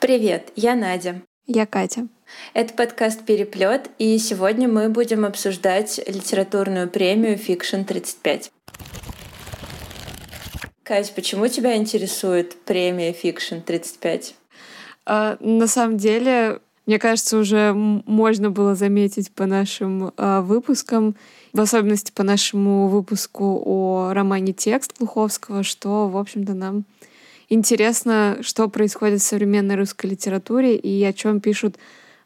Привет, я Надя. Я Катя. Это подкаст «Переплет», и сегодня мы будем обсуждать литературную премию «Фикшн 35». Катя, почему тебя интересует премия «Фикшн 35»? А, на самом деле, мне кажется, уже можно было заметить по нашим а, выпускам, в особенности по нашему выпуску о романе «Текст» Глуховского, что, в общем-то, нам интересно, что происходит в современной русской литературе и о чем пишут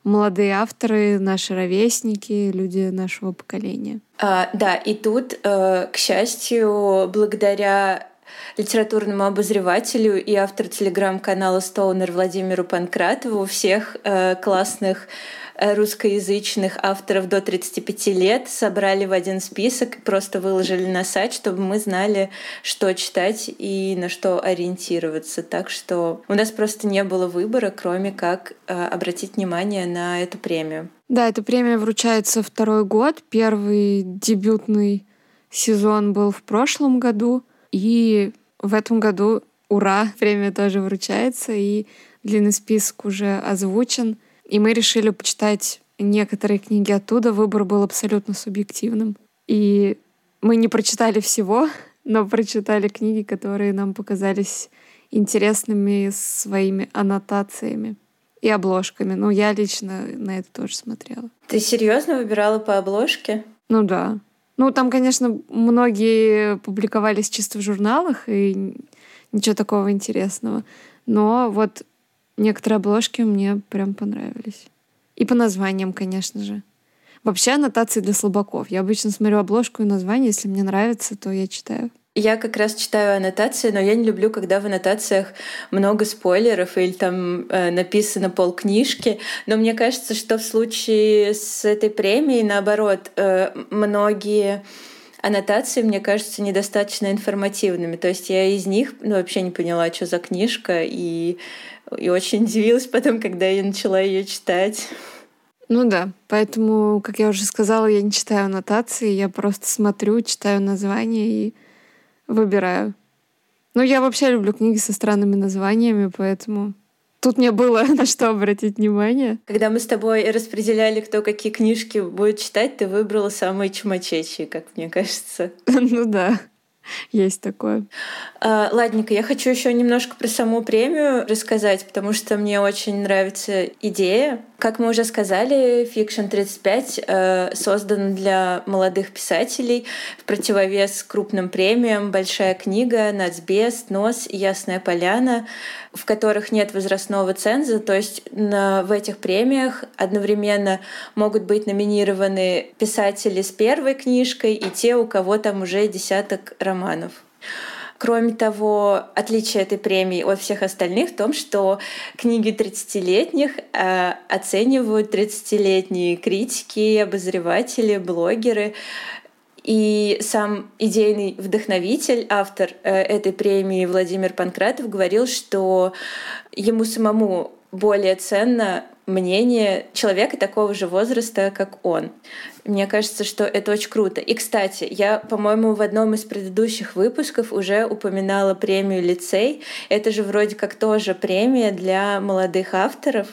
молодые авторы, наши ровесники, люди нашего поколения. А, да, и тут, э, к счастью, благодаря литературному обозревателю и автору телеграм-канала Стоунер Владимиру Панкратову, всех э, классных Э, русскоязычных авторов до 35 лет собрали в один список, просто выложили на сайт, чтобы мы знали, что читать и на что ориентироваться. Так что у нас просто не было выбора, кроме как э, обратить внимание на эту премию. Да, эта премия вручается второй год. Первый дебютный сезон был в прошлом году. И в этом году, ура, премия тоже вручается. И длинный список уже озвучен. И мы решили почитать некоторые книги оттуда. Выбор был абсолютно субъективным. И мы не прочитали всего, но прочитали книги, которые нам показались интересными своими аннотациями и обложками. Ну, я лично на это тоже смотрела. Ты серьезно выбирала по обложке? Ну да. Ну, там, конечно, многие публиковались чисто в журналах, и ничего такого интересного. Но вот Некоторые обложки мне прям понравились. И по названиям, конечно же. Вообще аннотации для слабаков. Я обычно смотрю обложку и название. Если мне нравится, то я читаю. Я как раз читаю аннотации, но я не люблю, когда в аннотациях много спойлеров или там э, написано полкнижки. Но мне кажется, что в случае с этой премией, наоборот, э, многие аннотации, мне кажется, недостаточно информативными. То есть я из них ну, вообще не поняла, что за книжка, и и очень удивилась потом, когда я начала ее читать. Ну да, поэтому, как я уже сказала, я не читаю аннотации, я просто смотрю, читаю названия и выбираю. Ну, я вообще люблю книги со странными названиями, поэтому тут мне было на что обратить внимание. Когда мы с тобой распределяли, кто какие книжки будет читать, ты выбрала самые чумачечие, как мне кажется. Ну да. Есть такое. А, ладненько, я хочу еще немножко про саму премию рассказать, потому что мне очень нравится идея. Как мы уже сказали, Fiction 35 э, создан для молодых писателей в противовес крупным премиям «Большая книга», «Нацбест», «Нос» «Ясная поляна», в которых нет возрастного ценза, то есть на, в этих премиях одновременно могут быть номинированы писатели с первой книжкой и те, у кого там уже десяток романов. Кроме того, отличие этой премии от всех остальных в том, что книги 30-летних э, оценивают 30-летние критики, обозреватели, блогеры. И сам идейный вдохновитель, автор э, этой премии Владимир Панкратов говорил, что ему самому более ценно мнение человека такого же возраста, как он. Мне кажется, что это очень круто. И, кстати, я, по-моему, в одном из предыдущих выпусков уже упоминала премию «Лицей». Это же вроде как тоже премия для молодых авторов.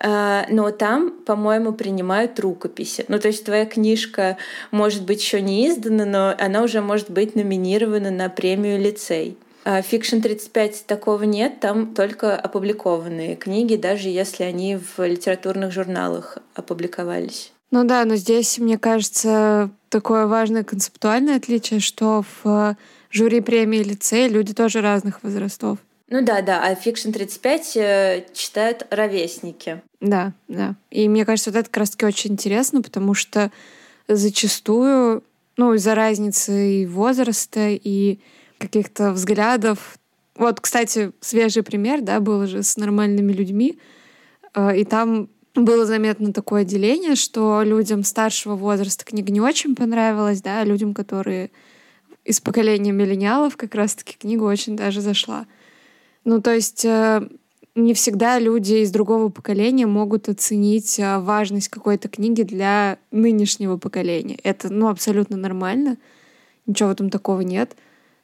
А, но там, по-моему, принимают рукописи. Ну, то есть твоя книжка может быть еще не издана, но она уже может быть номинирована на премию «Лицей». Fiction 35 такого нет, там только опубликованные книги, даже если они в литературных журналах опубликовались. Ну да, но здесь, мне кажется, такое важное концептуальное отличие, что в жюри премии лицей люди тоже разных возрастов. Ну да, да, а Fiction 35 э, читают ровесники. Да, да. И мне кажется, вот это как раз-таки очень интересно, потому что зачастую, ну, из-за разницы и возраста, и каких-то взглядов. Вот, кстати, свежий пример, да, был же с нормальными людьми, э, и там было заметно такое деление, что людям старшего возраста книга не очень понравилась, да, а людям, которые из поколения миллениалов, как раз-таки книга очень даже зашла. Ну, то есть э, не всегда люди из другого поколения могут оценить э, важность какой-то книги для нынешнего поколения. Это, ну, абсолютно нормально. Ничего в этом такого нет.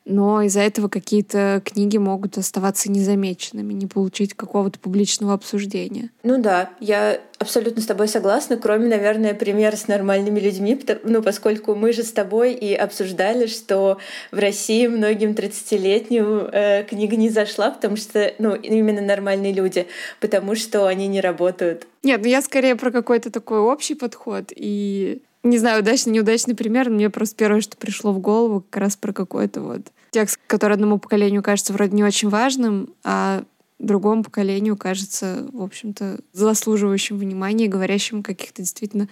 Но из-за этого какие-то книги могут оставаться незамеченными, не получить какого-то публичного обсуждения. Ну да, я абсолютно с тобой согласна, кроме, наверное, примера с нормальными людьми, ну, поскольку мы же с тобой и обсуждали, что в России многим 30-летним э, книга не зашла, потому что, ну, именно нормальные люди, потому что они не работают. Нет, ну я скорее про какой-то такой общий подход и не знаю, удачный, неудачный пример, мне просто первое, что пришло в голову, как раз про какой-то вот текст, который одному поколению кажется вроде не очень важным, а другому поколению кажется, в общем-то, заслуживающим внимания, говорящим о каких-то действительно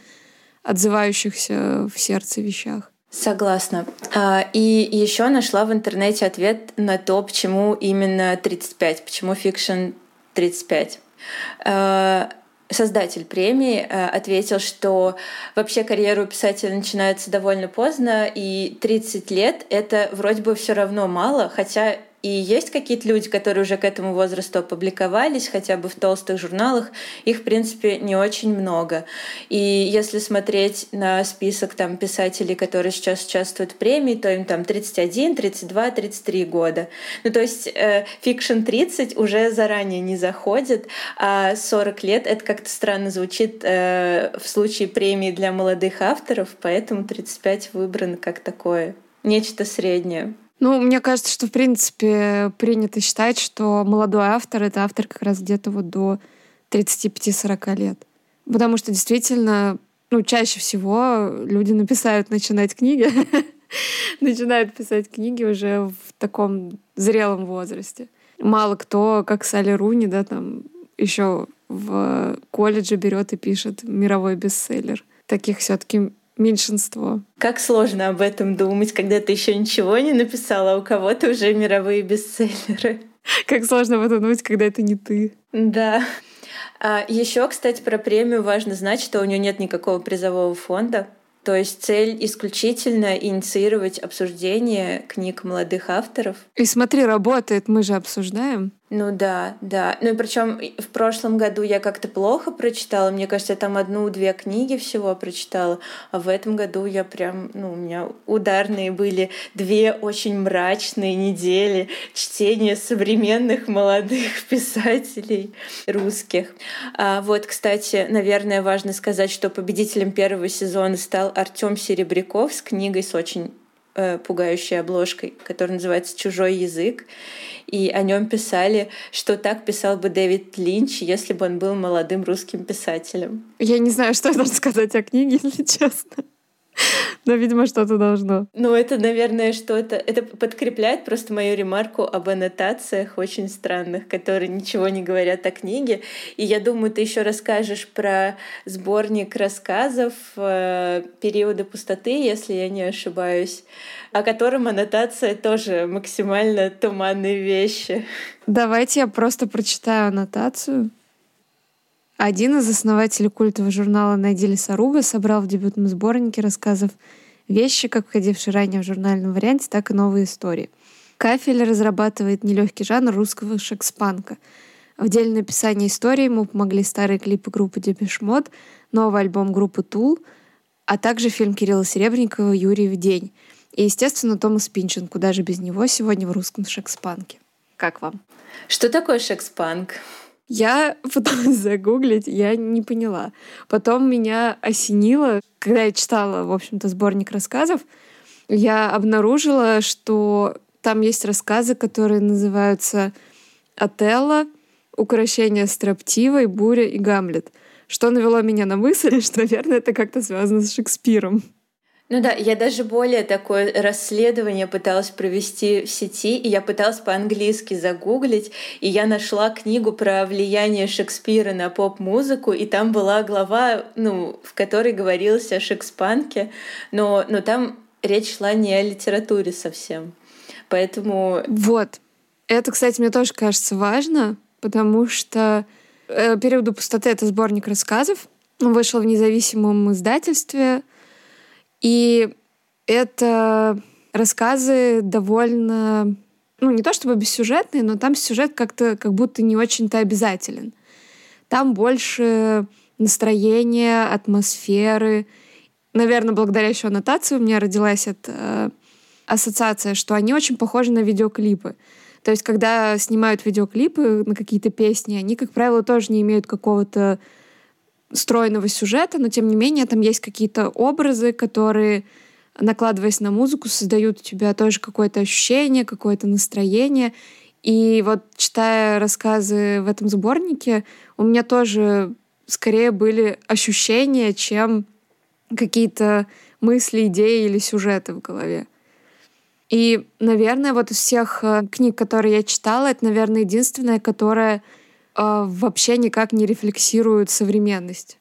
отзывающихся в сердце вещах. Согласна. А, и еще нашла в интернете ответ на то, почему именно 35, почему фикшн 35 создатель премии, э, ответил, что вообще карьеру писателя начинается довольно поздно, и 30 лет — это вроде бы все равно мало, хотя и есть какие-то люди, которые уже к этому возрасту опубликовались, хотя бы в толстых журналах. Их, в принципе, не очень много. И если смотреть на список там, писателей, которые сейчас участвуют в премии, то им там 31, 32, 33 года. Ну, то есть э, фикшн 30 уже заранее не заходит, а 40 лет — это как-то странно звучит э, в случае премии для молодых авторов, поэтому 35 выбрано как такое нечто среднее. Ну, мне кажется, что, в принципе, принято считать, что молодой автор — это автор как раз где-то вот до 35-40 лет. Потому что действительно, ну, чаще всего люди написают начинать книги, начинают писать книги уже в таком зрелом возрасте. Мало кто, как Салли Руни, да, там еще в колледже берет и пишет мировой бестселлер. Таких все-таки меньшинство. Как сложно об этом думать, когда ты еще ничего не написала, а у кого-то уже мировые бестселлеры. Как сложно об этом думать, когда это не ты. Да. А еще, кстати, про премию важно знать, что у нее нет никакого призового фонда. То есть цель исключительно инициировать обсуждение книг молодых авторов. И смотри, работает, мы же обсуждаем. Ну да, да. Ну и причем в прошлом году я как-то плохо прочитала. Мне кажется, я там одну-две книги всего прочитала. А в этом году я прям, ну, у меня ударные были две очень мрачные недели чтения современных молодых писателей русских. А вот, кстати, наверное, важно сказать, что победителем первого сезона стал Артем Серебряков с книгой с очень э, пугающей обложкой, которая называется «Чужой язык» и о нем писали, что так писал бы Дэвид Линч, если бы он был молодым русским писателем. Я не знаю, что я должна сказать о книге, если честно. Но, видимо, что-то должно. Ну, это, наверное, что-то... Это подкрепляет просто мою ремарку об аннотациях очень странных, которые ничего не говорят о книге. И я думаю, ты еще расскажешь про сборник рассказов э, периода пустоты, если я не ошибаюсь, о котором аннотация тоже максимально туманные вещи. Давайте я просто прочитаю аннотацию. Один из основателей культового журнала Найдили Саруба собрал в дебютном сборнике рассказов вещи, как входившие ранее в журнальном варианте, так и новые истории. Кафель разрабатывает нелегкий жанр русского шекспанка. В деле написания истории ему помогли старые клипы группы Depeche Mode, новый альбом группы Tool, а также фильм Кирилла Серебренникова «Юрьев день». И, естественно, Томас Пинчон, куда же без него сегодня в русском шекспанке. Как вам? Что такое шекспанк? Я пыталась загуглить, я не поняла. Потом меня осенило, когда я читала, в общем-то, сборник рассказов, я обнаружила, что там есть рассказы, которые называются «Отелло», «Укращение строптивой», «Буря» и «Гамлет», что навело меня на мысль, что, наверное, это как-то связано с Шекспиром. Ну да, я даже более такое расследование пыталась провести в сети, и я пыталась по-английски загуглить, и я нашла книгу про влияние Шекспира на поп-музыку, и там была глава, ну, в которой говорилось о шекспанке, но, но там речь шла не о литературе совсем. Поэтому... Вот. Это, кстати, мне тоже кажется важно, потому что э, «Периоды пустоты» — это сборник рассказов. Он вышел в независимом издательстве — и это рассказы довольно, ну не то чтобы бессюжетные, но там сюжет как-то как будто не очень-то обязателен. Там больше настроения, атмосферы. Наверное, благодаря еще аннотации у меня родилась эта ассоциация, что они очень похожи на видеоклипы. То есть, когда снимают видеоклипы на какие-то песни, они, как правило, тоже не имеют какого-то стройного сюжета, но тем не менее там есть какие-то образы, которые, накладываясь на музыку, создают у тебя тоже какое-то ощущение, какое-то настроение. И вот читая рассказы в этом сборнике, у меня тоже скорее были ощущения, чем какие-то мысли, идеи или сюжеты в голове. И, наверное, вот из всех э, книг, которые я читала, это, наверное, единственная, которая вообще никак не рефлексирует современность.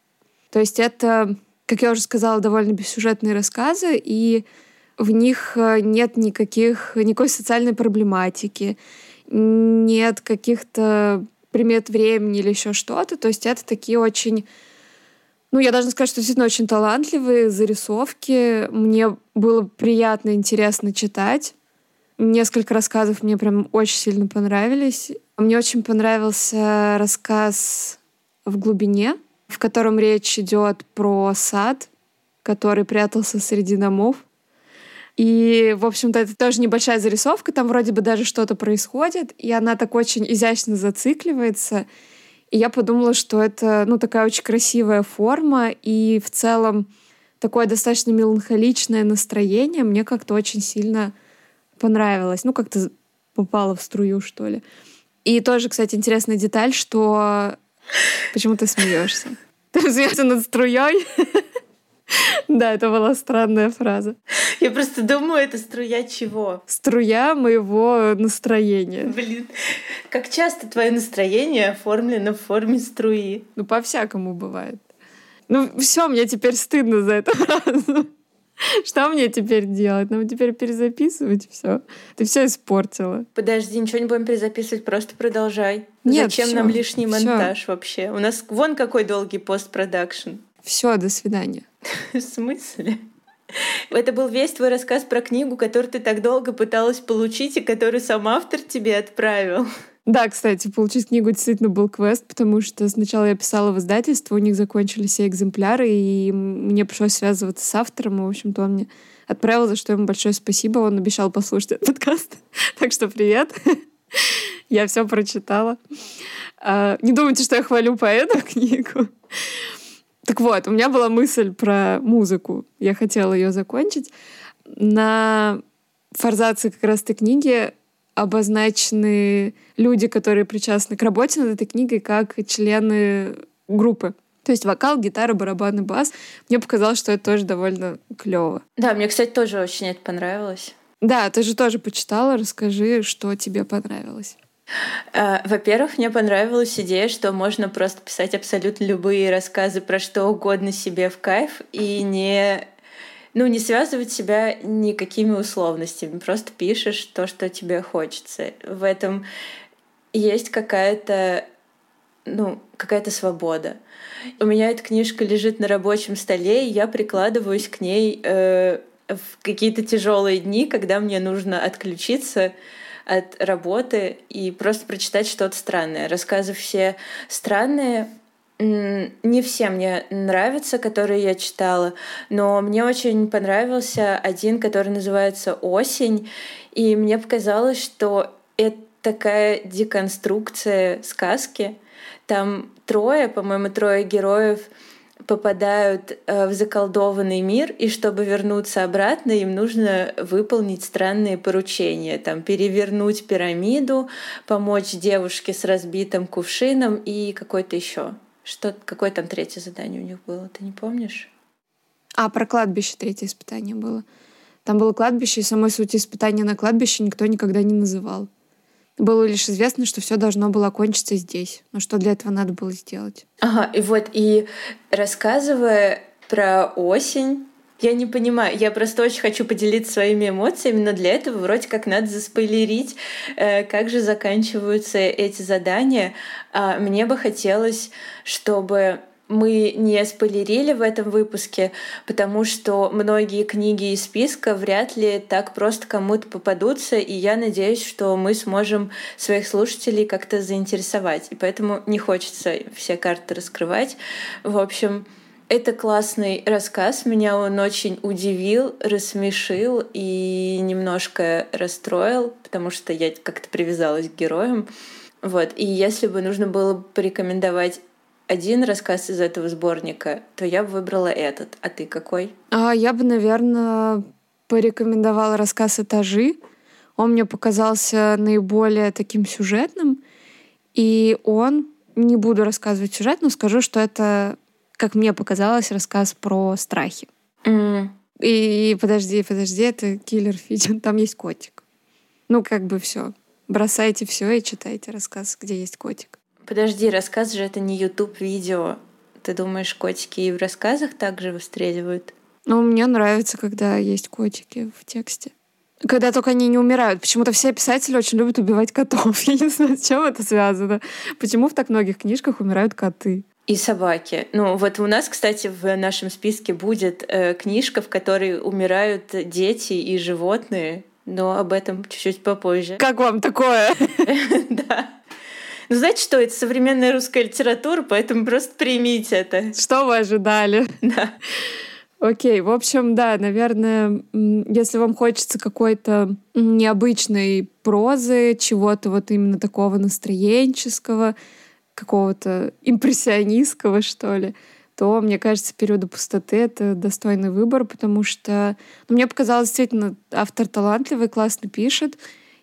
То есть это, как я уже сказала, довольно бессюжетные рассказы, и в них э, нет никаких, никакой социальной проблематики, нет каких-то примет времени или еще что-то. То есть это такие очень ну, я должна сказать, что действительно очень талантливые зарисовки. Мне было приятно, интересно читать. Несколько рассказов мне прям очень сильно понравились. Мне очень понравился рассказ «В глубине», в котором речь идет про сад, который прятался среди домов. И, в общем-то, это тоже небольшая зарисовка, там вроде бы даже что-то происходит, и она так очень изящно зацикливается. И я подумала, что это, ну, такая очень красивая форма, и в целом такое достаточно меланхоличное настроение мне как-то очень сильно понравилось. Ну, как-то попало в струю, что ли. И тоже, кстати, интересная деталь, что... Почему ты смеешься? Ты смеешься над струей? Да, это была странная фраза. Я просто думаю, это струя чего? Струя моего настроения. Блин, как часто твое настроение оформлено в форме струи? Ну, по-всякому бывает. Ну, все, мне теперь стыдно за эту фразу. Что мне теперь делать? Нам теперь перезаписывать все. Ты все испортила. Подожди, ничего не будем перезаписывать, просто продолжай. Нет, Зачем всё, нам лишний монтаж всё. вообще? У нас вон какой долгий постпродакшн. Все, до свидания. В смысле? Это был весь твой рассказ про книгу, которую ты так долго пыталась получить и которую сам автор тебе отправил. Да, кстати, получить книгу действительно был квест, потому что сначала я писала в издательство, у них закончились все экземпляры, и мне пришлось связываться с автором, и, в общем-то, он мне отправил, за что ему большое спасибо. Он обещал послушать этот подкаст. Так что привет. Я все прочитала. А, не думайте, что я хвалю по эту книгу. Так вот, у меня была мысль про музыку. Я хотела ее закончить. На форзации как раз этой книги обозначены люди, которые причастны к работе над этой книгой, как члены группы. То есть вокал, гитара, барабаны, бас. Мне показалось, что это тоже довольно клево. Да, мне, кстати, тоже очень это понравилось. Да, ты же тоже почитала. Расскажи, что тебе понравилось. Э, во-первых, мне понравилась идея, что можно просто писать абсолютно любые рассказы про что угодно себе в кайф и не ну, не связывать себя никакими условностями. Просто пишешь то, что тебе хочется. В этом есть какая-то ну, какая-то свобода. У меня эта книжка лежит на рабочем столе, и я прикладываюсь к ней э, в какие-то тяжелые дни, когда мне нужно отключиться от работы и просто прочитать что-то странное. Рассказы все странные, не все мне нравятся, которые я читала, но мне очень понравился один, который называется «Осень», и мне показалось, что это такая деконструкция сказки. Там трое, по-моему, трое героев — попадают э, в заколдованный мир, и чтобы вернуться обратно, им нужно выполнить странные поручения. Там, перевернуть пирамиду, помочь девушке с разбитым кувшином и какой-то еще. Что, какое там третье задание у них было, ты не помнишь? А, про кладбище третье испытание было. Там было кладбище, и самой сути испытания на кладбище никто никогда не называл. Было лишь известно, что все должно было окончиться здесь. Но что для этого надо было сделать? Ага, и вот, и рассказывая про осень, я не понимаю, я просто очень хочу поделиться своими эмоциями, но для этого вроде как надо заспойлерить, э, как же заканчиваются эти задания. А мне бы хотелось, чтобы мы не спойлерили в этом выпуске, потому что многие книги из списка вряд ли так просто кому-то попадутся, и я надеюсь, что мы сможем своих слушателей как-то заинтересовать. И поэтому не хочется все карты раскрывать. В общем, Это классный рассказ. Меня он очень удивил, рассмешил и немножко расстроил, потому что я как-то привязалась к героям. Вот. И если бы нужно было порекомендовать один рассказ из этого сборника, то я бы выбрала этот. А ты какой? А, я бы, наверное, порекомендовала рассказ «Этажи». Он мне показался наиболее таким сюжетным. И он, не буду рассказывать сюжет, но скажу, что это как мне показалось, рассказ про страхи. Mm. И, и подожди, подожди, это киллер Фиджин, там есть котик. Ну, как бы все. Бросайте все и читайте рассказ, где есть котик. Подожди, рассказ же это не YouTube видео. Ты думаешь, котики и в рассказах также выстреливают? Ну, мне нравится, когда есть котики в тексте. Когда только они не умирают. Почему-то все писатели очень любят убивать котов. Я не знаю, с чем это связано. Почему в так многих книжках умирают коты? И собаки. Ну, вот у нас, кстати, в нашем списке будет э, книжка, в которой умирают дети и животные, но об этом чуть-чуть попозже. Как вам такое? Да. Ну, знаете что, это современная русская литература, поэтому просто примите это. Что вы ожидали? Да. Окей, в общем, да, наверное, если вам хочется какой-то необычной прозы, чего-то вот именно такого настроенческого, какого-то импрессионистского, что ли, то, мне кажется, периоды пустоты — это достойный выбор, потому что ну, мне показалось, действительно, автор талантливый, классно пишет,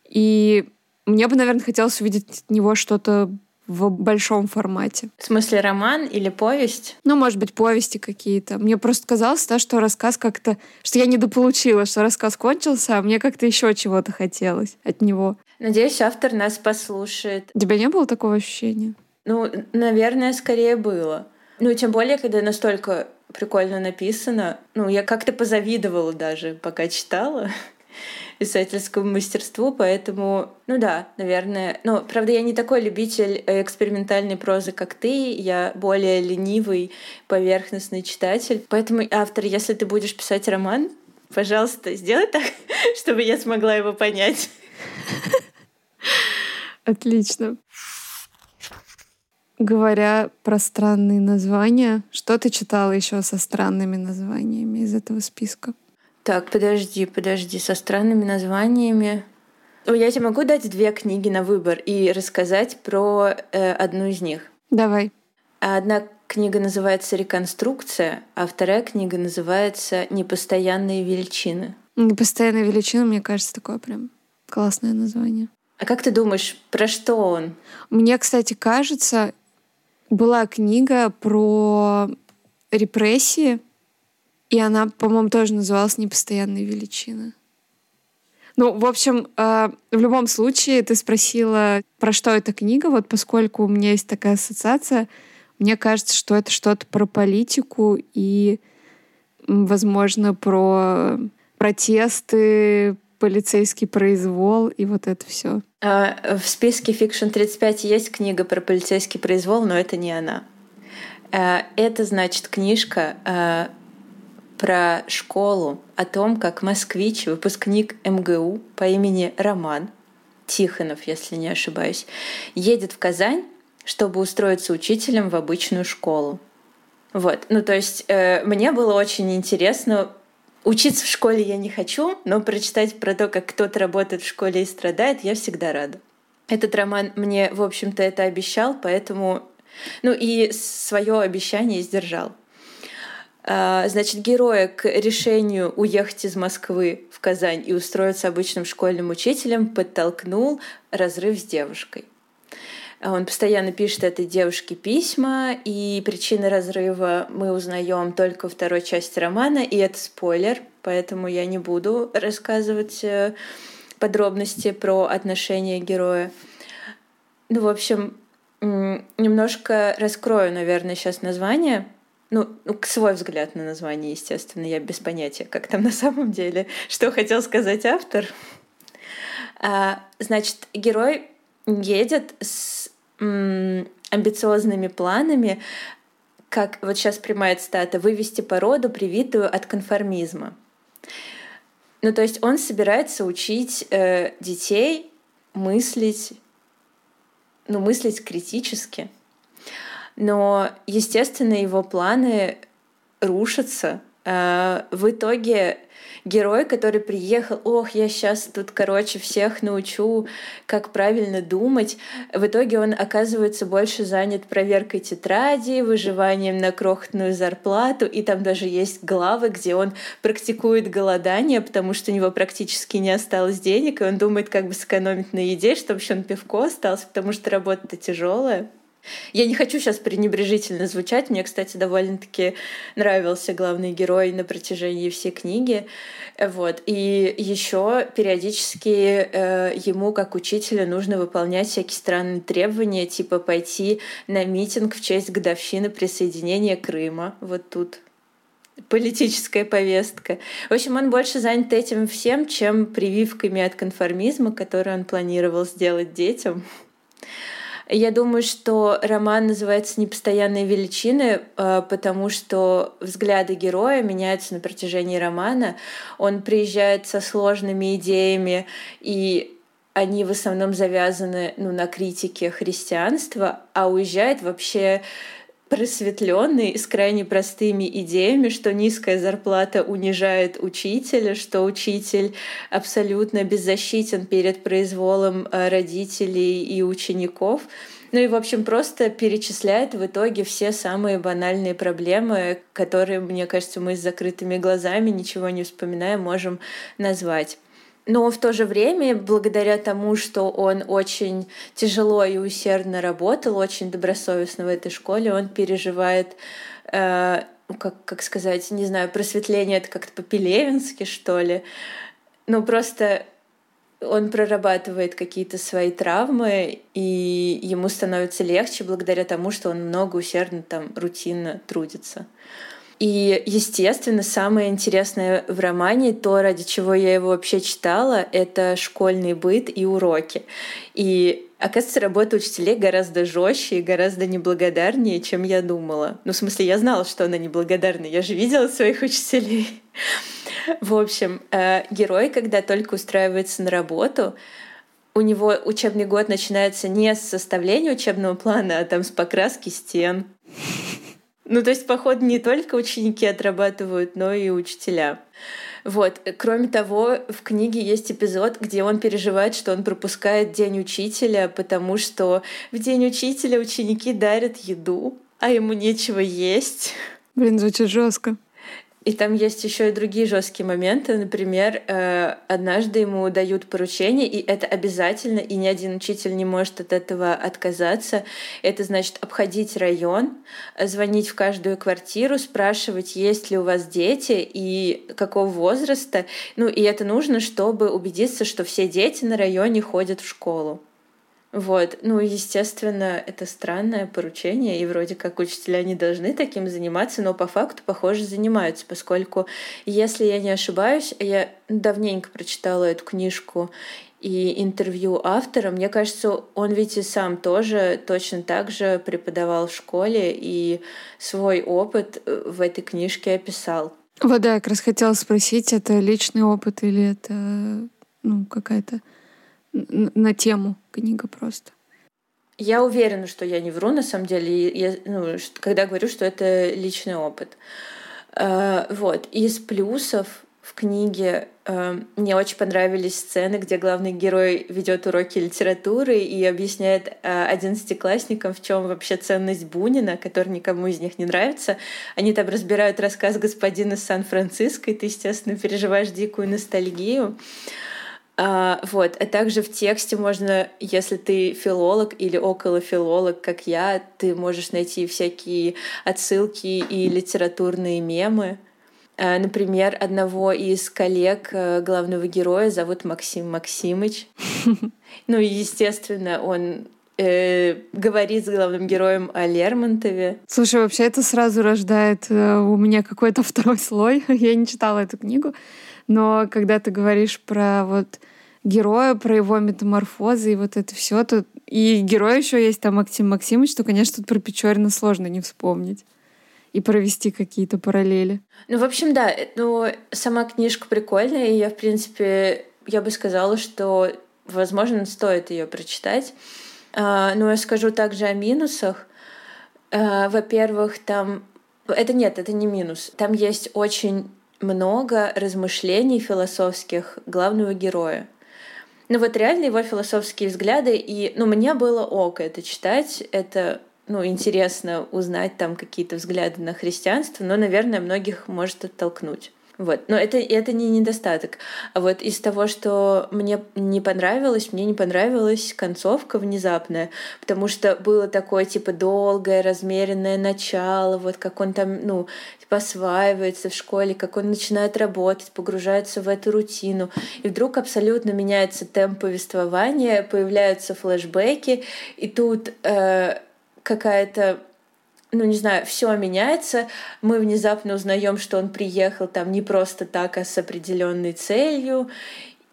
и мне бы, наверное, хотелось увидеть от него что-то в большом формате. В смысле роман или повесть? Ну, может быть, повести какие-то. Мне просто казалось, да, что рассказ как-то... Что я недополучила, что рассказ кончился, а мне как-то еще чего-то хотелось от него. Надеюсь, автор нас послушает. У тебя не было такого ощущения? Ну, наверное, скорее было. Ну, тем более, когда настолько прикольно написано. Ну, я как-то позавидовала даже, пока читала писательскому мастерству, поэтому, ну да, наверное. Но, правда, я не такой любитель экспериментальной прозы, как ты. Я более ленивый, поверхностный читатель. Поэтому, автор, если ты будешь писать роман, пожалуйста, сделай так, чтобы я смогла его понять. Отлично. Говоря про странные названия, что ты читала еще со странными названиями из этого списка? Так, подожди, подожди, со странными названиями. Я тебе могу дать две книги на выбор и рассказать про э, одну из них. Давай. Одна книга называется «Реконструкция», а вторая книга называется «Непостоянные величины». «Непостоянные величины», мне кажется, такое прям классное название. А как ты думаешь, про что он? Мне, кстати, кажется, была книга про репрессии, и она, по-моему, тоже называлась «Непостоянные величины». Ну, в общем, э, в любом случае, ты спросила, про что эта книга. Вот поскольку у меня есть такая ассоциация, мне кажется, что это что-то про политику и, возможно, про протесты, полицейский произвол и вот это все. А, в списке Fiction 35 есть книга про полицейский произвол, но это не она. А, это, значит, книжка а, про школу, о том, как москвич, выпускник МГУ по имени Роман Тихонов, если не ошибаюсь, едет в Казань, чтобы устроиться учителем в обычную школу. Вот, ну то есть э, мне было очень интересно Учиться в школе я не хочу, но прочитать про то, как кто-то работает в школе и страдает, я всегда рада. Этот роман мне, в общем-то, это обещал, поэтому... Ну и свое обещание сдержал. А, значит, героя к решению уехать из Москвы в Казань и устроиться обычным школьным учителем подтолкнул разрыв с девушкой. Он постоянно пишет этой девушке письма, и причины разрыва мы узнаем только во второй части романа, и это спойлер, поэтому я не буду рассказывать э, подробности про отношения героя. Ну, в общем, немножко раскрою, наверное, сейчас название. Ну, ну, свой взгляд на название, естественно, я без понятия, как там на самом деле, что хотел сказать автор. А, значит, герой едет с амбициозными планами, как вот сейчас прямая цитата, вывести породу, привитую от конформизма. Ну, то есть он собирается учить э, детей мыслить, ну, мыслить критически. Но, естественно, его планы рушатся. А, в итоге герой, который приехал, ох, я сейчас тут, короче, всех научу, как правильно думать. В итоге он оказывается больше занят проверкой тетради, выживанием на крохотную зарплату, и там даже есть главы, где он практикует голодание, потому что у него практически не осталось денег, и он думает, как бы сэкономить на еде, чтобы еще на пивко осталось, потому что работа-то тяжелая. Я не хочу сейчас пренебрежительно звучать. Мне, кстати, довольно-таки нравился главный герой на протяжении всей книги. Вот. И еще периодически э, ему, как учителю, нужно выполнять всякие странные требования, типа пойти на митинг в честь годовщины присоединения Крыма. Вот тут политическая повестка. В общем, он больше занят этим всем, чем прививками от конформизма, которые он планировал сделать детям. Я думаю, что роман называется «Непостоянные величины», э, потому что взгляды героя меняются на протяжении романа. Он приезжает со сложными идеями, и они в основном завязаны ну, на критике христианства, а уезжает вообще просветленный, с крайне простыми идеями, что низкая зарплата унижает учителя, что учитель абсолютно беззащитен перед произволом э, родителей и учеников. Ну и, в общем, просто перечисляет в итоге все самые банальные проблемы, которые, мне кажется, мы с закрытыми глазами, ничего не вспоминая, можем назвать. Но в то же время, благодаря тому, что он очень тяжело и усердно работал, очень добросовестно в этой школе, он переживает э, ну, как, как сказать, не знаю, просветление это как-то по-пелевински, что ли. Ну, просто он прорабатывает какие-то свои травмы, и ему становится легче благодаря тому, что он много усердно там рутинно трудится. И, естественно, самое интересное в романе, то, ради чего я его вообще читала, это школьный быт и уроки. И Оказывается, работа учителей гораздо жестче и гораздо неблагодарнее, чем я думала. Ну, в смысле, я знала, что она неблагодарная. Я же видела своих учителей. В общем, э, герой, когда только устраивается на работу, у него учебный год начинается не с составления учебного плана, а там с покраски стен. Ну, то есть, походу, не только ученики отрабатывают, но и учителя. Вот. Кроме того, в книге есть эпизод, где он переживает, что он пропускает День учителя, потому что в День учителя ученики дарят еду, а ему нечего есть. Блин, звучит жестко. И там есть еще и другие жесткие моменты. Например, э, однажды ему дают поручение, и это обязательно, и ни один учитель не может от этого отказаться. Это значит обходить район, звонить в каждую квартиру, спрашивать, есть ли у вас дети и какого возраста. Ну, и это нужно, чтобы убедиться, что все дети на районе ходят в школу. Вот. Ну, естественно, это странное поручение, и вроде как учителя не должны таким заниматься, но по факту, похоже, занимаются, поскольку, если я не ошибаюсь, я давненько прочитала эту книжку и интервью автора, мне кажется, он ведь и сам тоже точно так же преподавал в школе и свой опыт э, в этой книжке описал. Вот да, я как раз хотела спросить, это личный опыт или это ну, какая-то на тему книга просто. Я уверена, что я не вру, на самом деле, я, ну, когда говорю, что это личный опыт. Э, вот. Из плюсов в книге э, мне очень понравились сцены, где главный герой ведет уроки литературы и объясняет э, одиннадцатиклассникам, в чем вообще ценность Бунина, который никому из них не нравится. Они там разбирают рассказ господина Сан-Франциско, и ты, естественно, переживаешь дикую ностальгию. А, вот. А также в тексте можно, если ты филолог или околофилолог, как я, ты можешь найти всякие отсылки и литературные мемы. А, например, одного из коллег э, главного героя зовут Максим Максимыч. Ну и, естественно, он э, говорит с главным героем о Лермонтове. Слушай, вообще это сразу рождает э, у меня какой-то второй слой. Я не читала эту книгу, но когда ты говоришь про вот героя, про его метаморфозы и вот это все, то и герой еще есть там Максим Максимович, то, конечно, тут про Печорина сложно не вспомнить и провести какие-то параллели. Ну, в общем, да, ну, сама книжка прикольная, и я, в принципе, я бы сказала, что, возможно, стоит ее прочитать. А, но я скажу также о минусах. А, во-первых, там Это нет, это не минус. Там есть очень много размышлений философских главного героя. Ну вот реально его философские взгляды, и ну мне было ок это читать, это ну, интересно узнать там какие-то взгляды на христианство, но, наверное, многих может оттолкнуть. Вот. Но это, это не недостаток. А вот из того, что мне не понравилось, мне не понравилась концовка внезапная, потому что было такое, типа, долгое, размеренное начало, вот как он там, ну, типа, осваивается в школе, как он начинает работать, погружается в эту рутину. И вдруг абсолютно меняется темп повествования, появляются флешбеки, и тут э, какая-то ну, не знаю, все меняется. Мы внезапно узнаем, что он приехал там не просто так, а с определенной целью.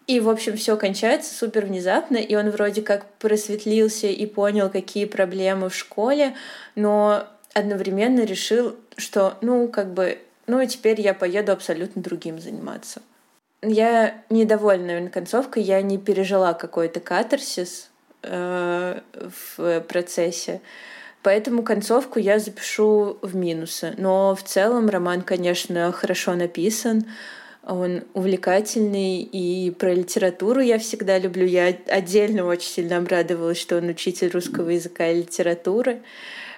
И, в общем, все кончается супер внезапно, и он вроде как просветлился и понял, какие проблемы в школе, но одновременно решил, что, ну, как бы, ну, теперь я поеду абсолютно другим заниматься. Я недовольна, наверное, концовкой, я не пережила какой-то катарсис э, в процессе. Поэтому концовку я запишу в минусы. Но в целом роман, конечно, хорошо написан. Он увлекательный, и про литературу я всегда люблю. Я отдельно очень сильно обрадовалась, что он учитель русского языка и литературы.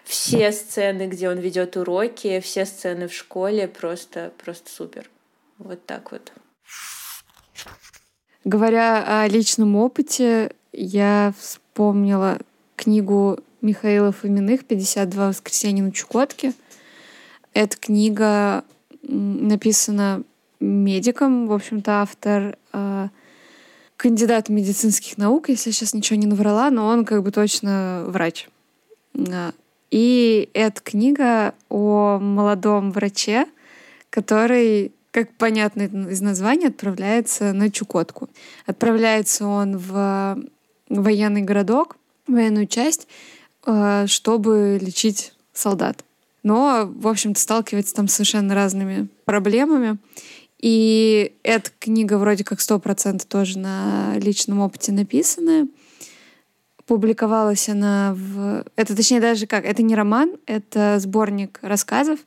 Все сцены, где он ведет уроки, все сцены в школе просто, просто супер. Вот так вот. Говоря о личном опыте, я вспомнила книгу Михаила Фоминых «52 воскресенья на Чукотке». Эта книга написана медиком, в общем-то, автор э, кандидат медицинских наук, если я сейчас ничего не наврала, но он как бы точно врач. И эта книга о молодом враче, который, как понятно из названия, отправляется на Чукотку. Отправляется он в военный городок, военную часть, Э, чтобы лечить солдат. Но, в общем-то, сталкивается там с совершенно разными проблемами. И эта книга вроде как сто процентов тоже на личном опыте написанная. Публиковалась она в... Это точнее даже как? Это не роман, это сборник рассказов.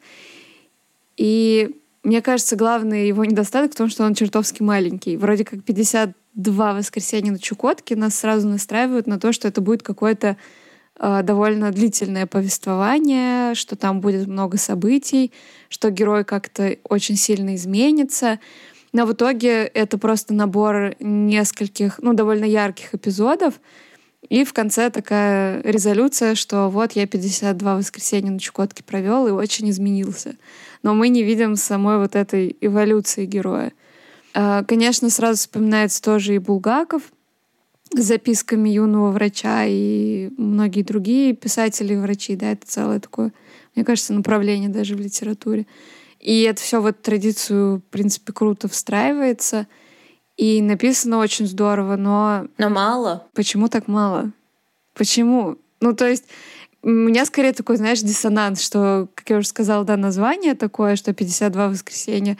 И мне кажется, главный его недостаток в том, что он чертовски маленький. Вроде как 52 воскресенья на Чукотке нас сразу настраивают на то, что это будет какое-то Э, довольно длительное повествование, что там будет много событий, что герой как-то очень сильно изменится. Но в итоге это просто набор нескольких, ну, довольно ярких эпизодов, и в конце такая резолюция, что вот я 52 воскресенья на Чукотке провел и очень изменился. Но мы не видим самой вот этой эволюции героя. Э, конечно, сразу вспоминается тоже и Булгаков — записками юного врача и многие другие писатели и врачи, да, это целое такое, мне кажется, направление даже в литературе. И это все в эту традицию, в принципе, круто встраивается. И написано очень здорово, но... Но мало. Почему так мало? Почему? Ну, то есть у меня скорее такой, знаешь, диссонанс, что, как я уже сказала, да, название такое, что 52 воскресенья,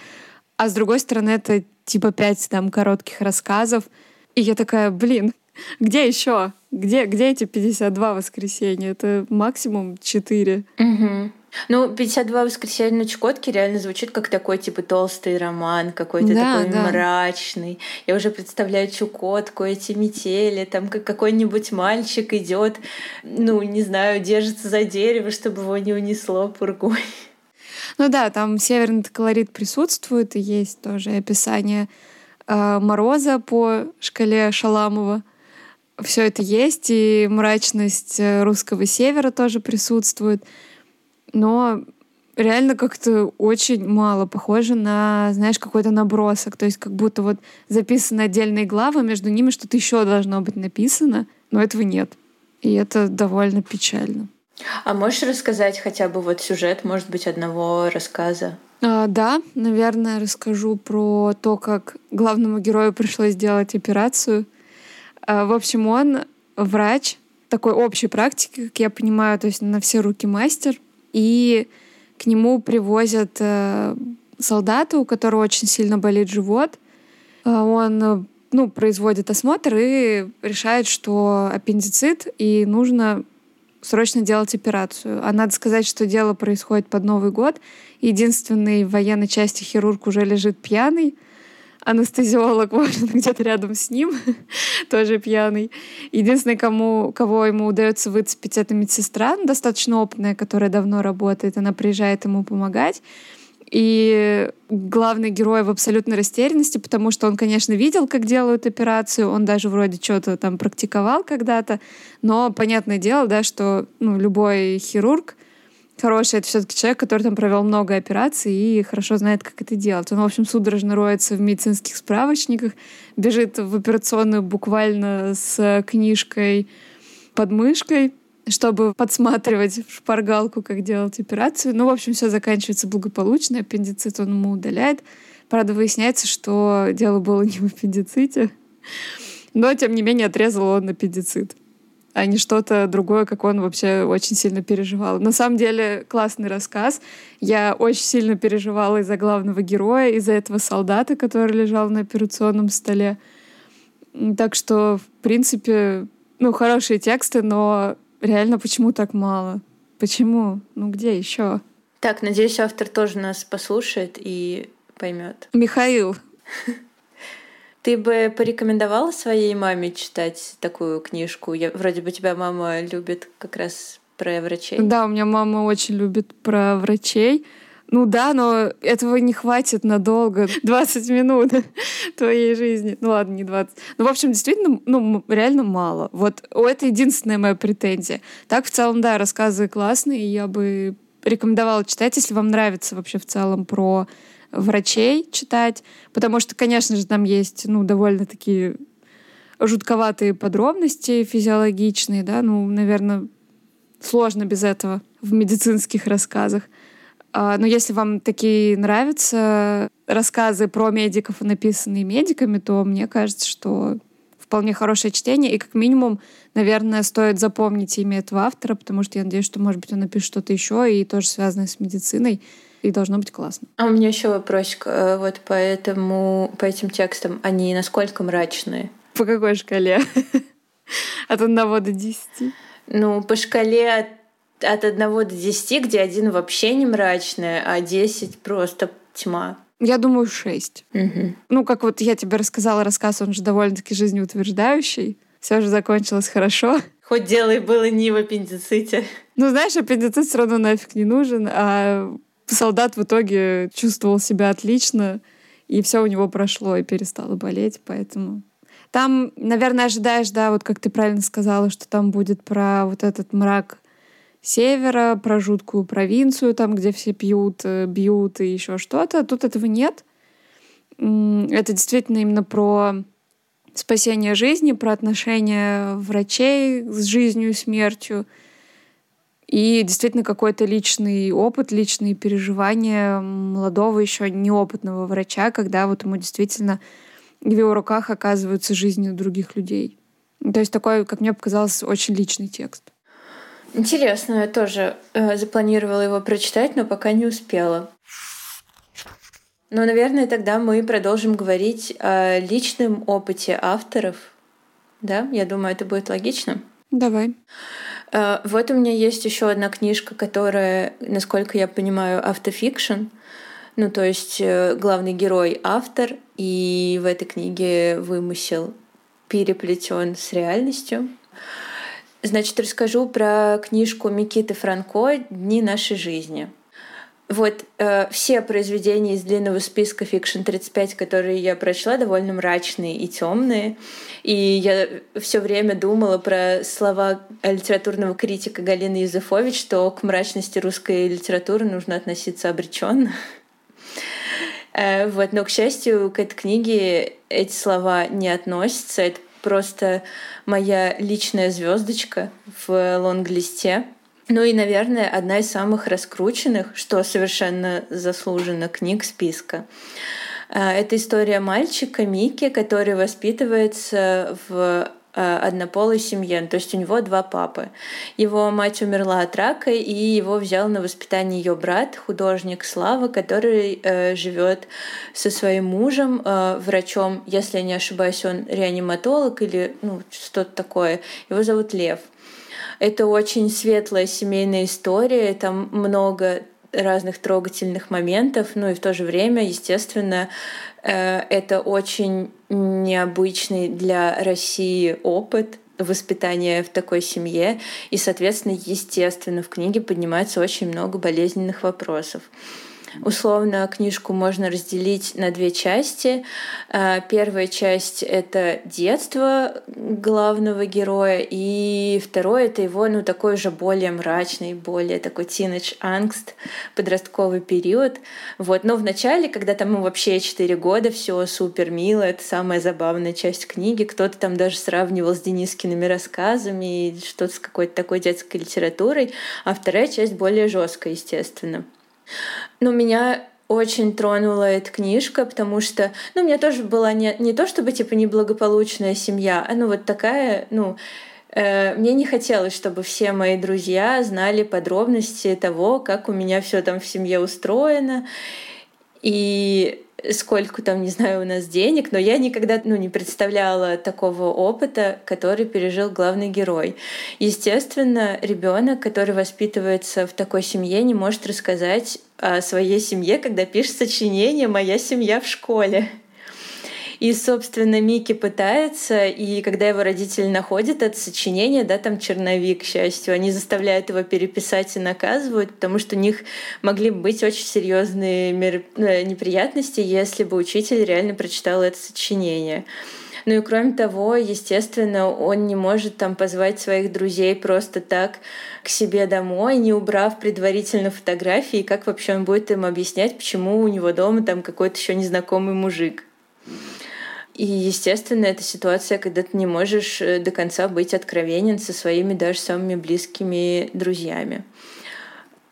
а с другой стороны это типа пять там коротких рассказов. И я такая, блин, где еще? Где, где эти 52 воскресенья? Это максимум 4. Угу. Ну, 52 воскресенья на Чукотке реально звучит как такой, типа, толстый роман, какой-то да, такой да. мрачный. Я уже представляю Чукотку, эти метели, там как какой-нибудь мальчик идет, ну, не знаю, держится за дерево, чтобы его не унесло пургой. Ну да, там северный колорит присутствует, и есть тоже описание э, мороза по шкале Шаламова все это есть, и мрачность э, русского севера тоже присутствует. Но реально как-то очень мало похоже на, знаешь, какой-то набросок. То есть как будто вот записаны отдельные главы, между ними что-то еще должно быть написано, но этого нет. И это довольно печально. А можешь рассказать хотя бы вот сюжет, может быть, одного рассказа? А, да, наверное, расскажу про то, как главному герою пришлось сделать операцию — а, в общем, он врач такой общей практики, как я понимаю, то есть на все руки мастер. И к нему привозят э, солдата, у которого очень сильно болит живот. А, он ну, производит осмотр и решает, что аппендицит, и нужно срочно делать операцию. А надо сказать, что дело происходит под Новый год. Единственный в военной части хирург уже лежит пьяный. Анестезиолог, может, где-то рядом с ним, тоже пьяный. Единственный, кому, кого ему удается выцепить, это медсестра, достаточно опытная, которая давно работает. Она приезжает ему помогать. И главный герой в абсолютной растерянности, потому что он, конечно, видел, как делают операцию, он даже вроде что-то там практиковал когда-то, но понятное дело, да, что ну, любой хирург хороший, это все-таки человек, который там провел много операций и хорошо знает, как это делать. Он, в общем, судорожно роется в медицинских справочниках, бежит в операционную буквально с книжкой под мышкой, чтобы подсматривать в шпаргалку, как делать операцию. Ну, в общем, все заканчивается благополучно. Аппендицит он ему удаляет. Правда, выясняется, что дело было не в аппендиците. Но, тем не менее, отрезал он аппендицит а не что-то другое, как он вообще очень сильно переживал. На самом деле классный рассказ. Я очень сильно переживала из-за главного героя, из-за этого солдата, который лежал на операционном столе. Так что, в принципе, ну, хорошие тексты, но реально почему так мало? Почему? Ну где еще? Так, надеюсь, автор тоже нас послушает и поймет. Михаил. Ты бы порекомендовала своей маме читать такую книжку? Я, вроде бы тебя мама любит как раз про врачей. Да, у меня мама очень любит про врачей. Ну да, но этого не хватит надолго. 20 минут твоей жизни. Ну ладно, не 20. Ну, в общем, действительно, ну, реально мало. Вот это единственная моя претензия. Так, в целом, да, рассказы классные, я бы рекомендовала читать, если вам нравится вообще в целом про врачей читать, потому что, конечно же, там есть, ну, довольно такие жутковатые подробности физиологичные, да, ну, наверное, сложно без этого в медицинских рассказах. А, но если вам такие нравятся рассказы про медиков, написанные медиками, то мне кажется, что вполне хорошее чтение. И как минимум, наверное, стоит запомнить имя этого автора, потому что я надеюсь, что, может быть, он напишет что-то еще и тоже связанное с медициной. И должно быть классно. А у меня еще вопросик. Э, вот по, этому, по этим текстам, они насколько мрачные? По какой шкале? От одного до десяти? Ну, по шкале от от 1 до 10, где один вообще не мрачный, а 10 просто тьма. Я думаю, 6. Угу. Ну, как вот я тебе рассказала рассказ, он же довольно-таки жизнеутверждающий. Все же закончилось хорошо. Хоть дело и было не в аппендиците. Ну, знаешь, аппендицит все равно нафиг не нужен, а солдат в итоге чувствовал себя отлично, и все у него прошло и перестало болеть, поэтому там, наверное, ожидаешь, да, вот как ты правильно сказала, что там будет про вот этот мрак севера, про жуткую провинцию, там, где все пьют, э, бьют и еще что-то. Тут этого нет. Это действительно именно про спасение жизни, про отношения врачей с жизнью и смертью. И действительно какой-то личный опыт, личные переживания молодого еще неопытного врача, когда вот ему действительно в его руках оказываются жизни других людей. То есть такой, как мне показалось, очень личный текст. Интересно, я тоже э, запланировала его прочитать, но пока не успела. Ну, наверное, тогда мы продолжим говорить о личном опыте авторов. Да, я думаю, это будет логично. Давай. Э, вот у меня есть еще одна книжка, которая, насколько я понимаю, автофикшн. Ну, то есть э, главный герой автор, и в этой книге вымысел переплетен с реальностью. Значит, расскажу про книжку Микиты Франко «Дни нашей жизни». Вот э, все произведения из длинного списка Fiction 35, которые я прочла, довольно мрачные и темные. И я все время думала про слова литературного критика Галины Юзефович, что к мрачности русской литературы нужно относиться обреченно. Э, вот, но, к счастью, к этой книге эти слова не относятся. Это просто моя личная звездочка в лонглисте. Ну и, наверное, одна из самых раскрученных, что совершенно заслуженно книг списка. А, это история мальчика Мики, который воспитывается в а, однополой семье, то есть у него два папы. Его мать умерла от рака, и его взял на воспитание ее брат, художник Слава, который э, живет со своим мужем, э, врачом, если я не ошибаюсь, он реаниматолог или ну, что-то такое. Его зовут Лев. Это очень светлая семейная история, там много разных трогательных моментов, ну и в то же время, естественно, э, это очень необычный для России опыт воспитания в такой семье, и, соответственно, естественно, в книге поднимается очень много болезненных вопросов. Условно книжку можно разделить на две части. А, первая часть — это детство главного героя, и второе — это его, ну, такой же более мрачный, более такой teenage ангст, подростковый период. Вот. Но в начале, когда там вообще 4 года, все супер мило, это самая забавная часть книги. Кто-то там даже сравнивал с Денискиными рассказами и что-то с какой-то такой детской литературой, а вторая часть более жесткая, естественно. Но меня очень тронула эта книжка, потому что, ну, у меня тоже была не, не то чтобы, типа, неблагополучная семья, а, ну, вот такая, ну, э, мне не хотелось, чтобы все мои друзья знали подробности того, как у меня все там в семье устроено. И сколько там, не знаю, у нас денег, но я никогда ну, не представляла такого опыта, который пережил главный герой. Естественно, ребенок, который воспитывается в такой семье, не может рассказать о своей семье, когда пишет сочинение «Моя семья в школе». И, собственно, Микки пытается, и когда его родители находят это сочинение, да, там черновик, к счастью, они заставляют его переписать и наказывают, потому что у них могли бы быть очень серьезные мер... Э, неприятности, если бы учитель реально прочитал это сочинение. Ну и кроме того, естественно, он не может там позвать своих друзей просто так к себе домой, не убрав предварительно фотографии, как вообще он будет им объяснять, почему у него дома там какой-то еще незнакомый мужик. И, естественно, это ситуация, когда ты не можешь э, до конца быть откровенен со своими даже самыми близкими друзьями.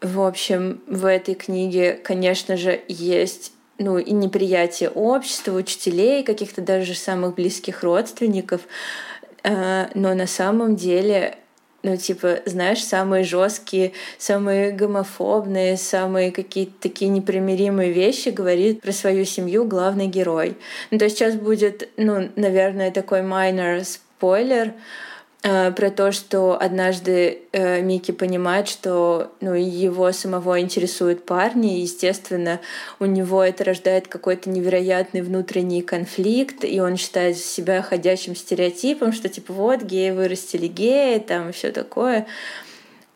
В общем, в этой книге, конечно же, есть ну, и неприятие общества, учителей, каких-то даже самых близких родственников. Э, но на самом деле ну, типа, знаешь, самые жесткие, самые гомофобные, самые какие-то такие непримиримые вещи говорит про свою семью главный герой. Ну, то есть сейчас будет, ну, наверное, такой minor спойлер, про то, что однажды э, Микки понимает, что ну, его самого интересуют парни, и, естественно, у него это рождает какой-то невероятный внутренний конфликт, и он считает себя ходячим стереотипом, что типа вот геи вырастили геи, там все такое.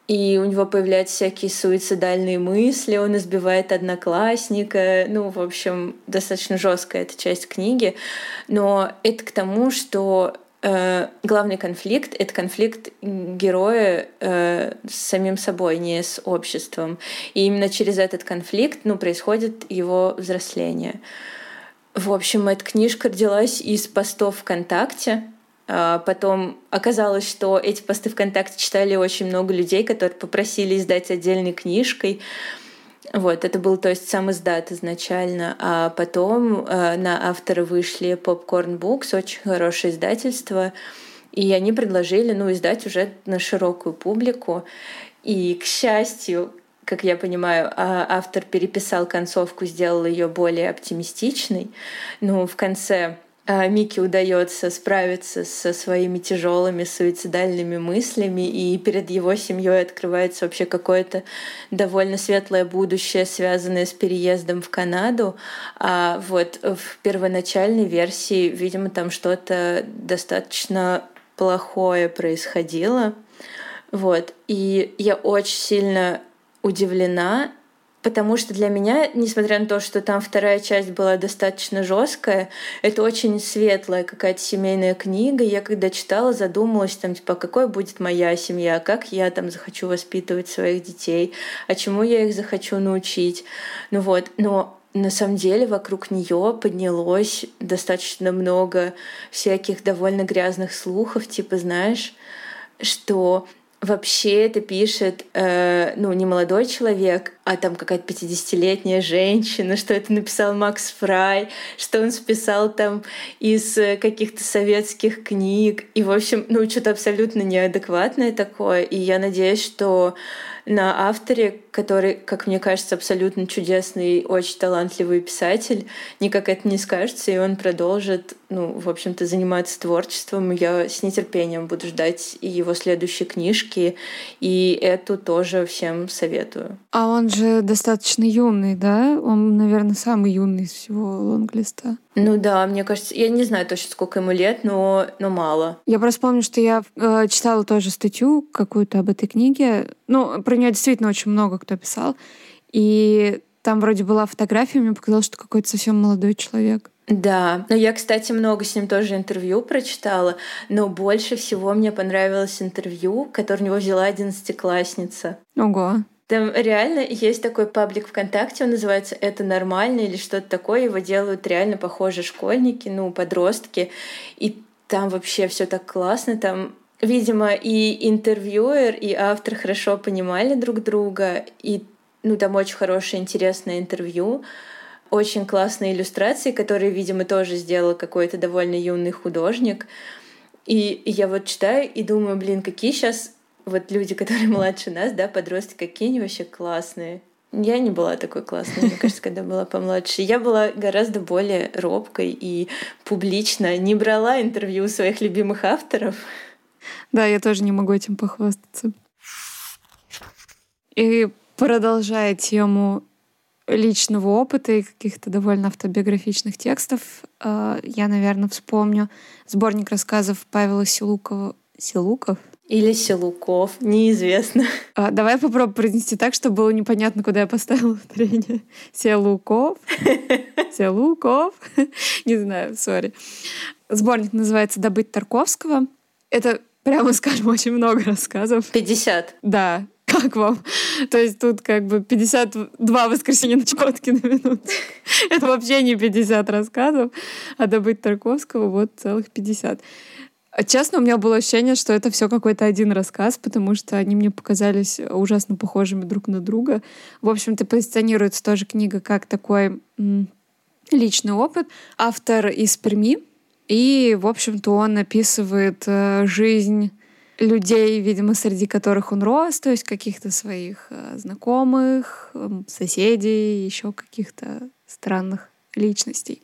И у него появляются всякие суицидальные мысли, он избивает одноклассника. Ну, в общем, достаточно жесткая эта часть книги. Но это к тому, что э, главный конфликт — это конфликт героя э, с самим собой, не с обществом. И именно через этот конфликт ну, происходит его взросление. В общем, эта книжка родилась из постов ВКонтакте. А потом оказалось, что эти посты ВКонтакте читали очень много людей, которые попросили издать отдельной книжкой. Вот, это был, то есть, сам издат изначально, а потом э, на автора вышли Popcorn Books, очень хорошее издательство, и они предложили, ну, издать уже на широкую публику. И, к счастью, как я понимаю, а, автор переписал концовку, сделал ее более оптимистичной. Ну, в конце Микки удается справиться со своими тяжелыми суицидальными мыслями, и перед его семьей открывается вообще какое-то довольно светлое будущее, связанное с переездом в Канаду. А вот в первоначальной версии, видимо, там что-то достаточно плохое происходило. Вот. И я очень сильно удивлена Потому что для меня, несмотря на то, что там вторая часть была достаточно жесткая, это очень светлая какая-то семейная книга. Я когда читала, задумалась, там, типа, какой будет моя семья, как я там захочу воспитывать своих детей, а чему я их захочу научить. Ну вот, но на самом деле вокруг нее поднялось достаточно много всяких довольно грязных слухов, типа, знаешь, что вообще это пишет, э, ну, не молодой человек, а там какая-то 50-летняя женщина, что это написал Макс Фрай, что он списал там из э, каких-то советских книг. И, в общем, ну, что-то абсолютно неадекватное такое. И я надеюсь, что на авторе, который, как мне кажется, абсолютно чудесный, очень талантливый писатель, никак это не скажется, и он продолжит, ну, в общем-то, заниматься творчеством. Я с нетерпением буду ждать и его следующие книжки, и эту тоже всем советую. А он же достаточно юный, да? Он, наверное, самый юный из всего лонглиста. Ну да, мне кажется, я не знаю точно, сколько ему лет, но, но мало. Я просто помню, что я э, читала тоже статью какую-то об этой книге. Ну, про нее действительно очень много кто писал. И там вроде была фотография, мне показалось, что какой-то совсем молодой человек. Да, но я, кстати, много с ним тоже интервью прочитала, но больше всего мне понравилось интервью, которое у него взяла одиннадцатиклассница. Ого. Там реально есть такой паблик ВКонтакте, он называется «Это нормально» или что-то такое. Его делают реально похожие школьники, ну, подростки. И там вообще все так классно. Там, видимо, и интервьюер, и автор хорошо понимали друг друга. И, ну, там очень хорошее, интересное интервью очень классные иллюстрации, которые, видимо, тоже сделал какой-то довольно юный художник. И я вот читаю и думаю, блин, какие сейчас вот люди, которые младше нас, да, подростки, какие они вообще классные. Я не была такой классной, мне кажется, когда была помладше. Я была гораздо более робкой и публично не брала интервью у своих любимых авторов. Да, я тоже не могу этим похвастаться. И продолжая тему личного опыта и каких-то довольно автобиографичных текстов, э, я, наверное, вспомню сборник рассказов Павела Силукова. Силуков? Или Силуков, неизвестно. А, давай попробуем произнести так, чтобы было непонятно, куда я поставила ударение. Силуков. Силуков. Не знаю, сори. Сборник называется «Добыть Тарковского». Это, прямо скажем, очень много рассказов. 50. Да, как вам? То есть тут как бы 52 воскресенья на Чукотке на минуту. Это вообще не 50 рассказов, а добыть Тарковского вот целых 50. А честно, у меня было ощущение, что это все какой-то один рассказ, потому что они мне показались ужасно похожими друг на друга. В общем-то, позиционируется тоже книга как такой личный опыт. Автор из Перми, и, в общем-то, он описывает э, жизнь людей, видимо, среди которых он рос, то есть каких-то своих э, знакомых, соседей, еще каких-то странных личностей.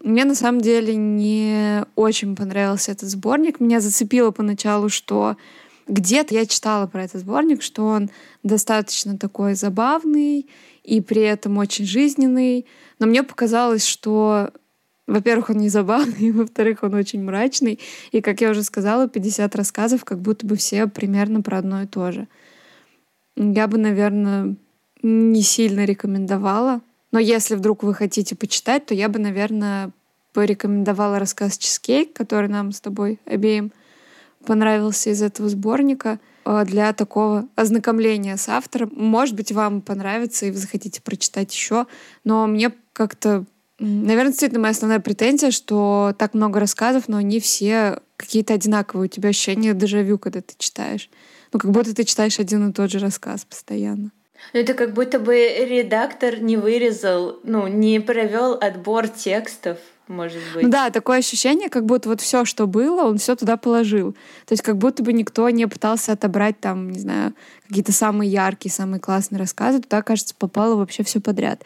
Мне на самом деле не очень понравился этот сборник. Меня зацепило поначалу, что где-то я читала про этот сборник, что он достаточно такой забавный и при этом очень жизненный. Но мне показалось, что, во-первых, он не забавный, во-вторых, он очень мрачный. И, как я уже сказала, 50 рассказов, как будто бы все примерно про одно и то же. Я бы, наверное, не сильно рекомендовала. Но если вдруг вы хотите почитать, то я бы, наверное, порекомендовала рассказ «Чизкейк», который нам с тобой обеим понравился из этого сборника э, для такого ознакомления с автором. Может быть, вам понравится и вы захотите прочитать еще, но мне как-то Наверное, действительно моя основная претензия, что так много рассказов, но они все какие-то одинаковые. У тебя ощущение дежавю, когда ты читаешь. Ну, как будто ты читаешь один и тот же рассказ постоянно. Ну, это как будто бы редактор не вырезал, ну, не провел отбор текстов может быть. Ну да, такое ощущение, как будто вот все, что было, он все туда положил. То есть как будто бы никто не пытался отобрать там, не знаю, какие-то самые яркие, самые классные рассказы. Туда, кажется, попало вообще все подряд.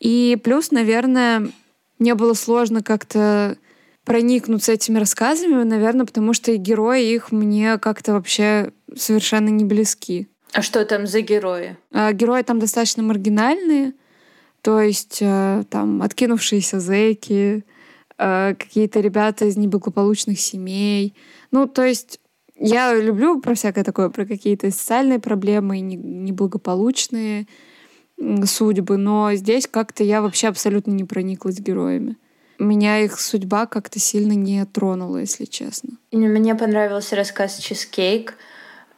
И плюс, наверное, мне было сложно как-то проникнуться этими рассказами, наверное, потому что герои их мне как-то вообще совершенно не близки. А что там за герои? А, герои там достаточно маргинальные, то есть э, там откинувшиеся зэки, э, какие-то ребята из неблагополучных семей. Ну, то есть я люблю про всякое такое, про какие-то социальные проблемы, неблагополучные судьбы, но здесь как-то я вообще абсолютно не прониклась героями. Меня их судьба как-то сильно не тронула, если честно. Мне понравился рассказ «Чизкейк»,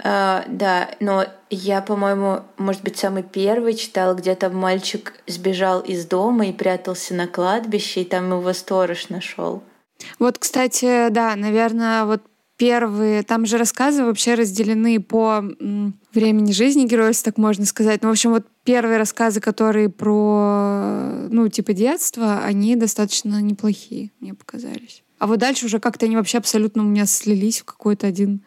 Uh, да, но я, по-моему, может быть, самый первый читал, где там мальчик сбежал из дома и прятался на кладбище, и там его сторож нашел. Вот, кстати, да, наверное, вот первые, там же рассказы вообще разделены по времени жизни героя, если так можно сказать. Ну, в общем, вот первые рассказы, которые про, ну, типа детства, они достаточно неплохие, мне показались. А вот дальше уже как-то они вообще абсолютно у меня слились в какой-то один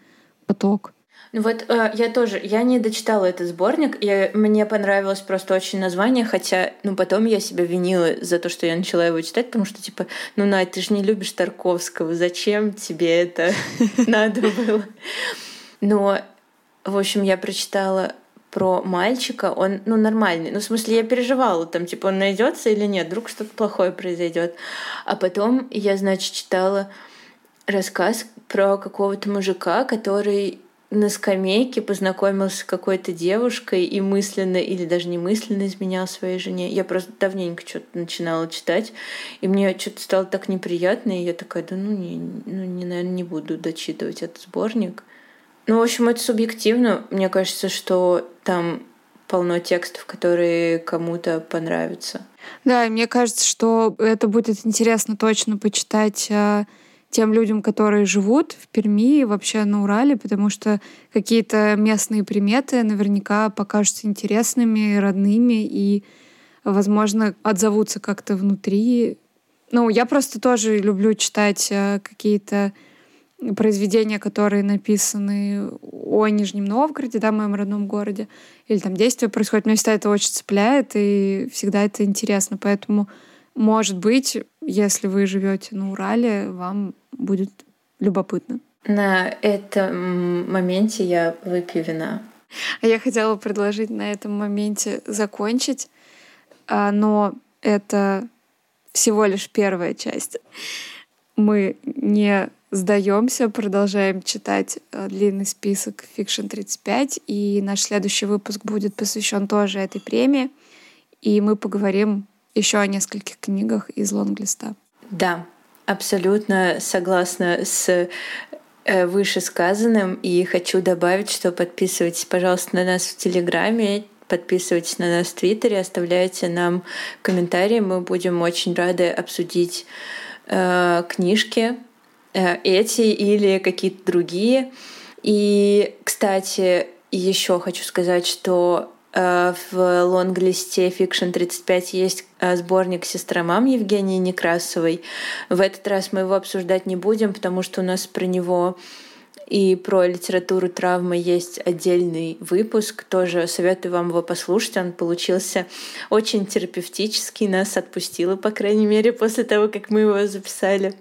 поток. Ну вот э, я тоже, я не дочитала этот сборник, и мне понравилось просто очень название, хотя, ну потом я себя винила за то, что я начала его читать, потому что типа, ну Надь, ты же не любишь Тарковского, зачем тебе это надо было? Но, в общем, я прочитала про мальчика, он, ну, нормальный. Ну, в смысле, я переживала, там, типа, он найдется или нет, вдруг что-то плохое произойдет. А потом я, значит, читала рассказ про какого-то мужика, который на скамейке познакомился с какой-то девушкой и мысленно или даже не мысленно изменял своей жене. Я просто давненько что-то начинала читать, и мне что-то стало так неприятно, и я такая, да ну, не, ну не, наверное, не буду дочитывать этот сборник. Ну, в общем, это субъективно. Мне кажется, что там полно текстов, которые кому-то понравятся. Да, и мне кажется, что это будет интересно точно почитать а, тем людям, которые живут в Перми и вообще на Урале, потому что какие-то местные приметы наверняка покажутся интересными, родными и, возможно, отзовутся как-то внутри. Ну, я просто тоже люблю читать э, какие-то произведения, которые написаны о Нижнем Новгороде, да, моем родном городе, или там действие происходит. Меня всегда это очень цепляет, и всегда это интересно. Поэтому, может быть, если вы живете на Урале, вам будет любопытно. На этом моменте я выпью вина. А я хотела предложить на этом моменте закончить, а, но это всего лишь первая часть. Мы не сдаемся, продолжаем читать а, длинный список Fiction 35, и наш следующий выпуск будет посвящен тоже этой премии, и мы поговорим еще о нескольких книгах из лонглиста. Да, Абсолютно согласна с э, вышесказанным и хочу добавить, что подписывайтесь, пожалуйста, на нас в Телеграме, подписывайтесь на нас в Твиттере, оставляйте нам комментарии, мы будем очень рады обсудить э, книжки э, эти или какие-то другие. И, кстати, еще хочу сказать, что в лонглисте Fiction 35 есть э, сборник «Сестра-мам» Евгении Некрасовой. В этот раз мы его обсуждать не будем, потому что у нас про него и про литературу травмы есть отдельный выпуск. Тоже советую вам его послушать. Он получился очень терапевтический, нас отпустило, по крайней мере, после того, как мы его записали.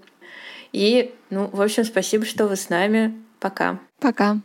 И, ну, в общем, спасибо, что вы с нами. Пока. Пока.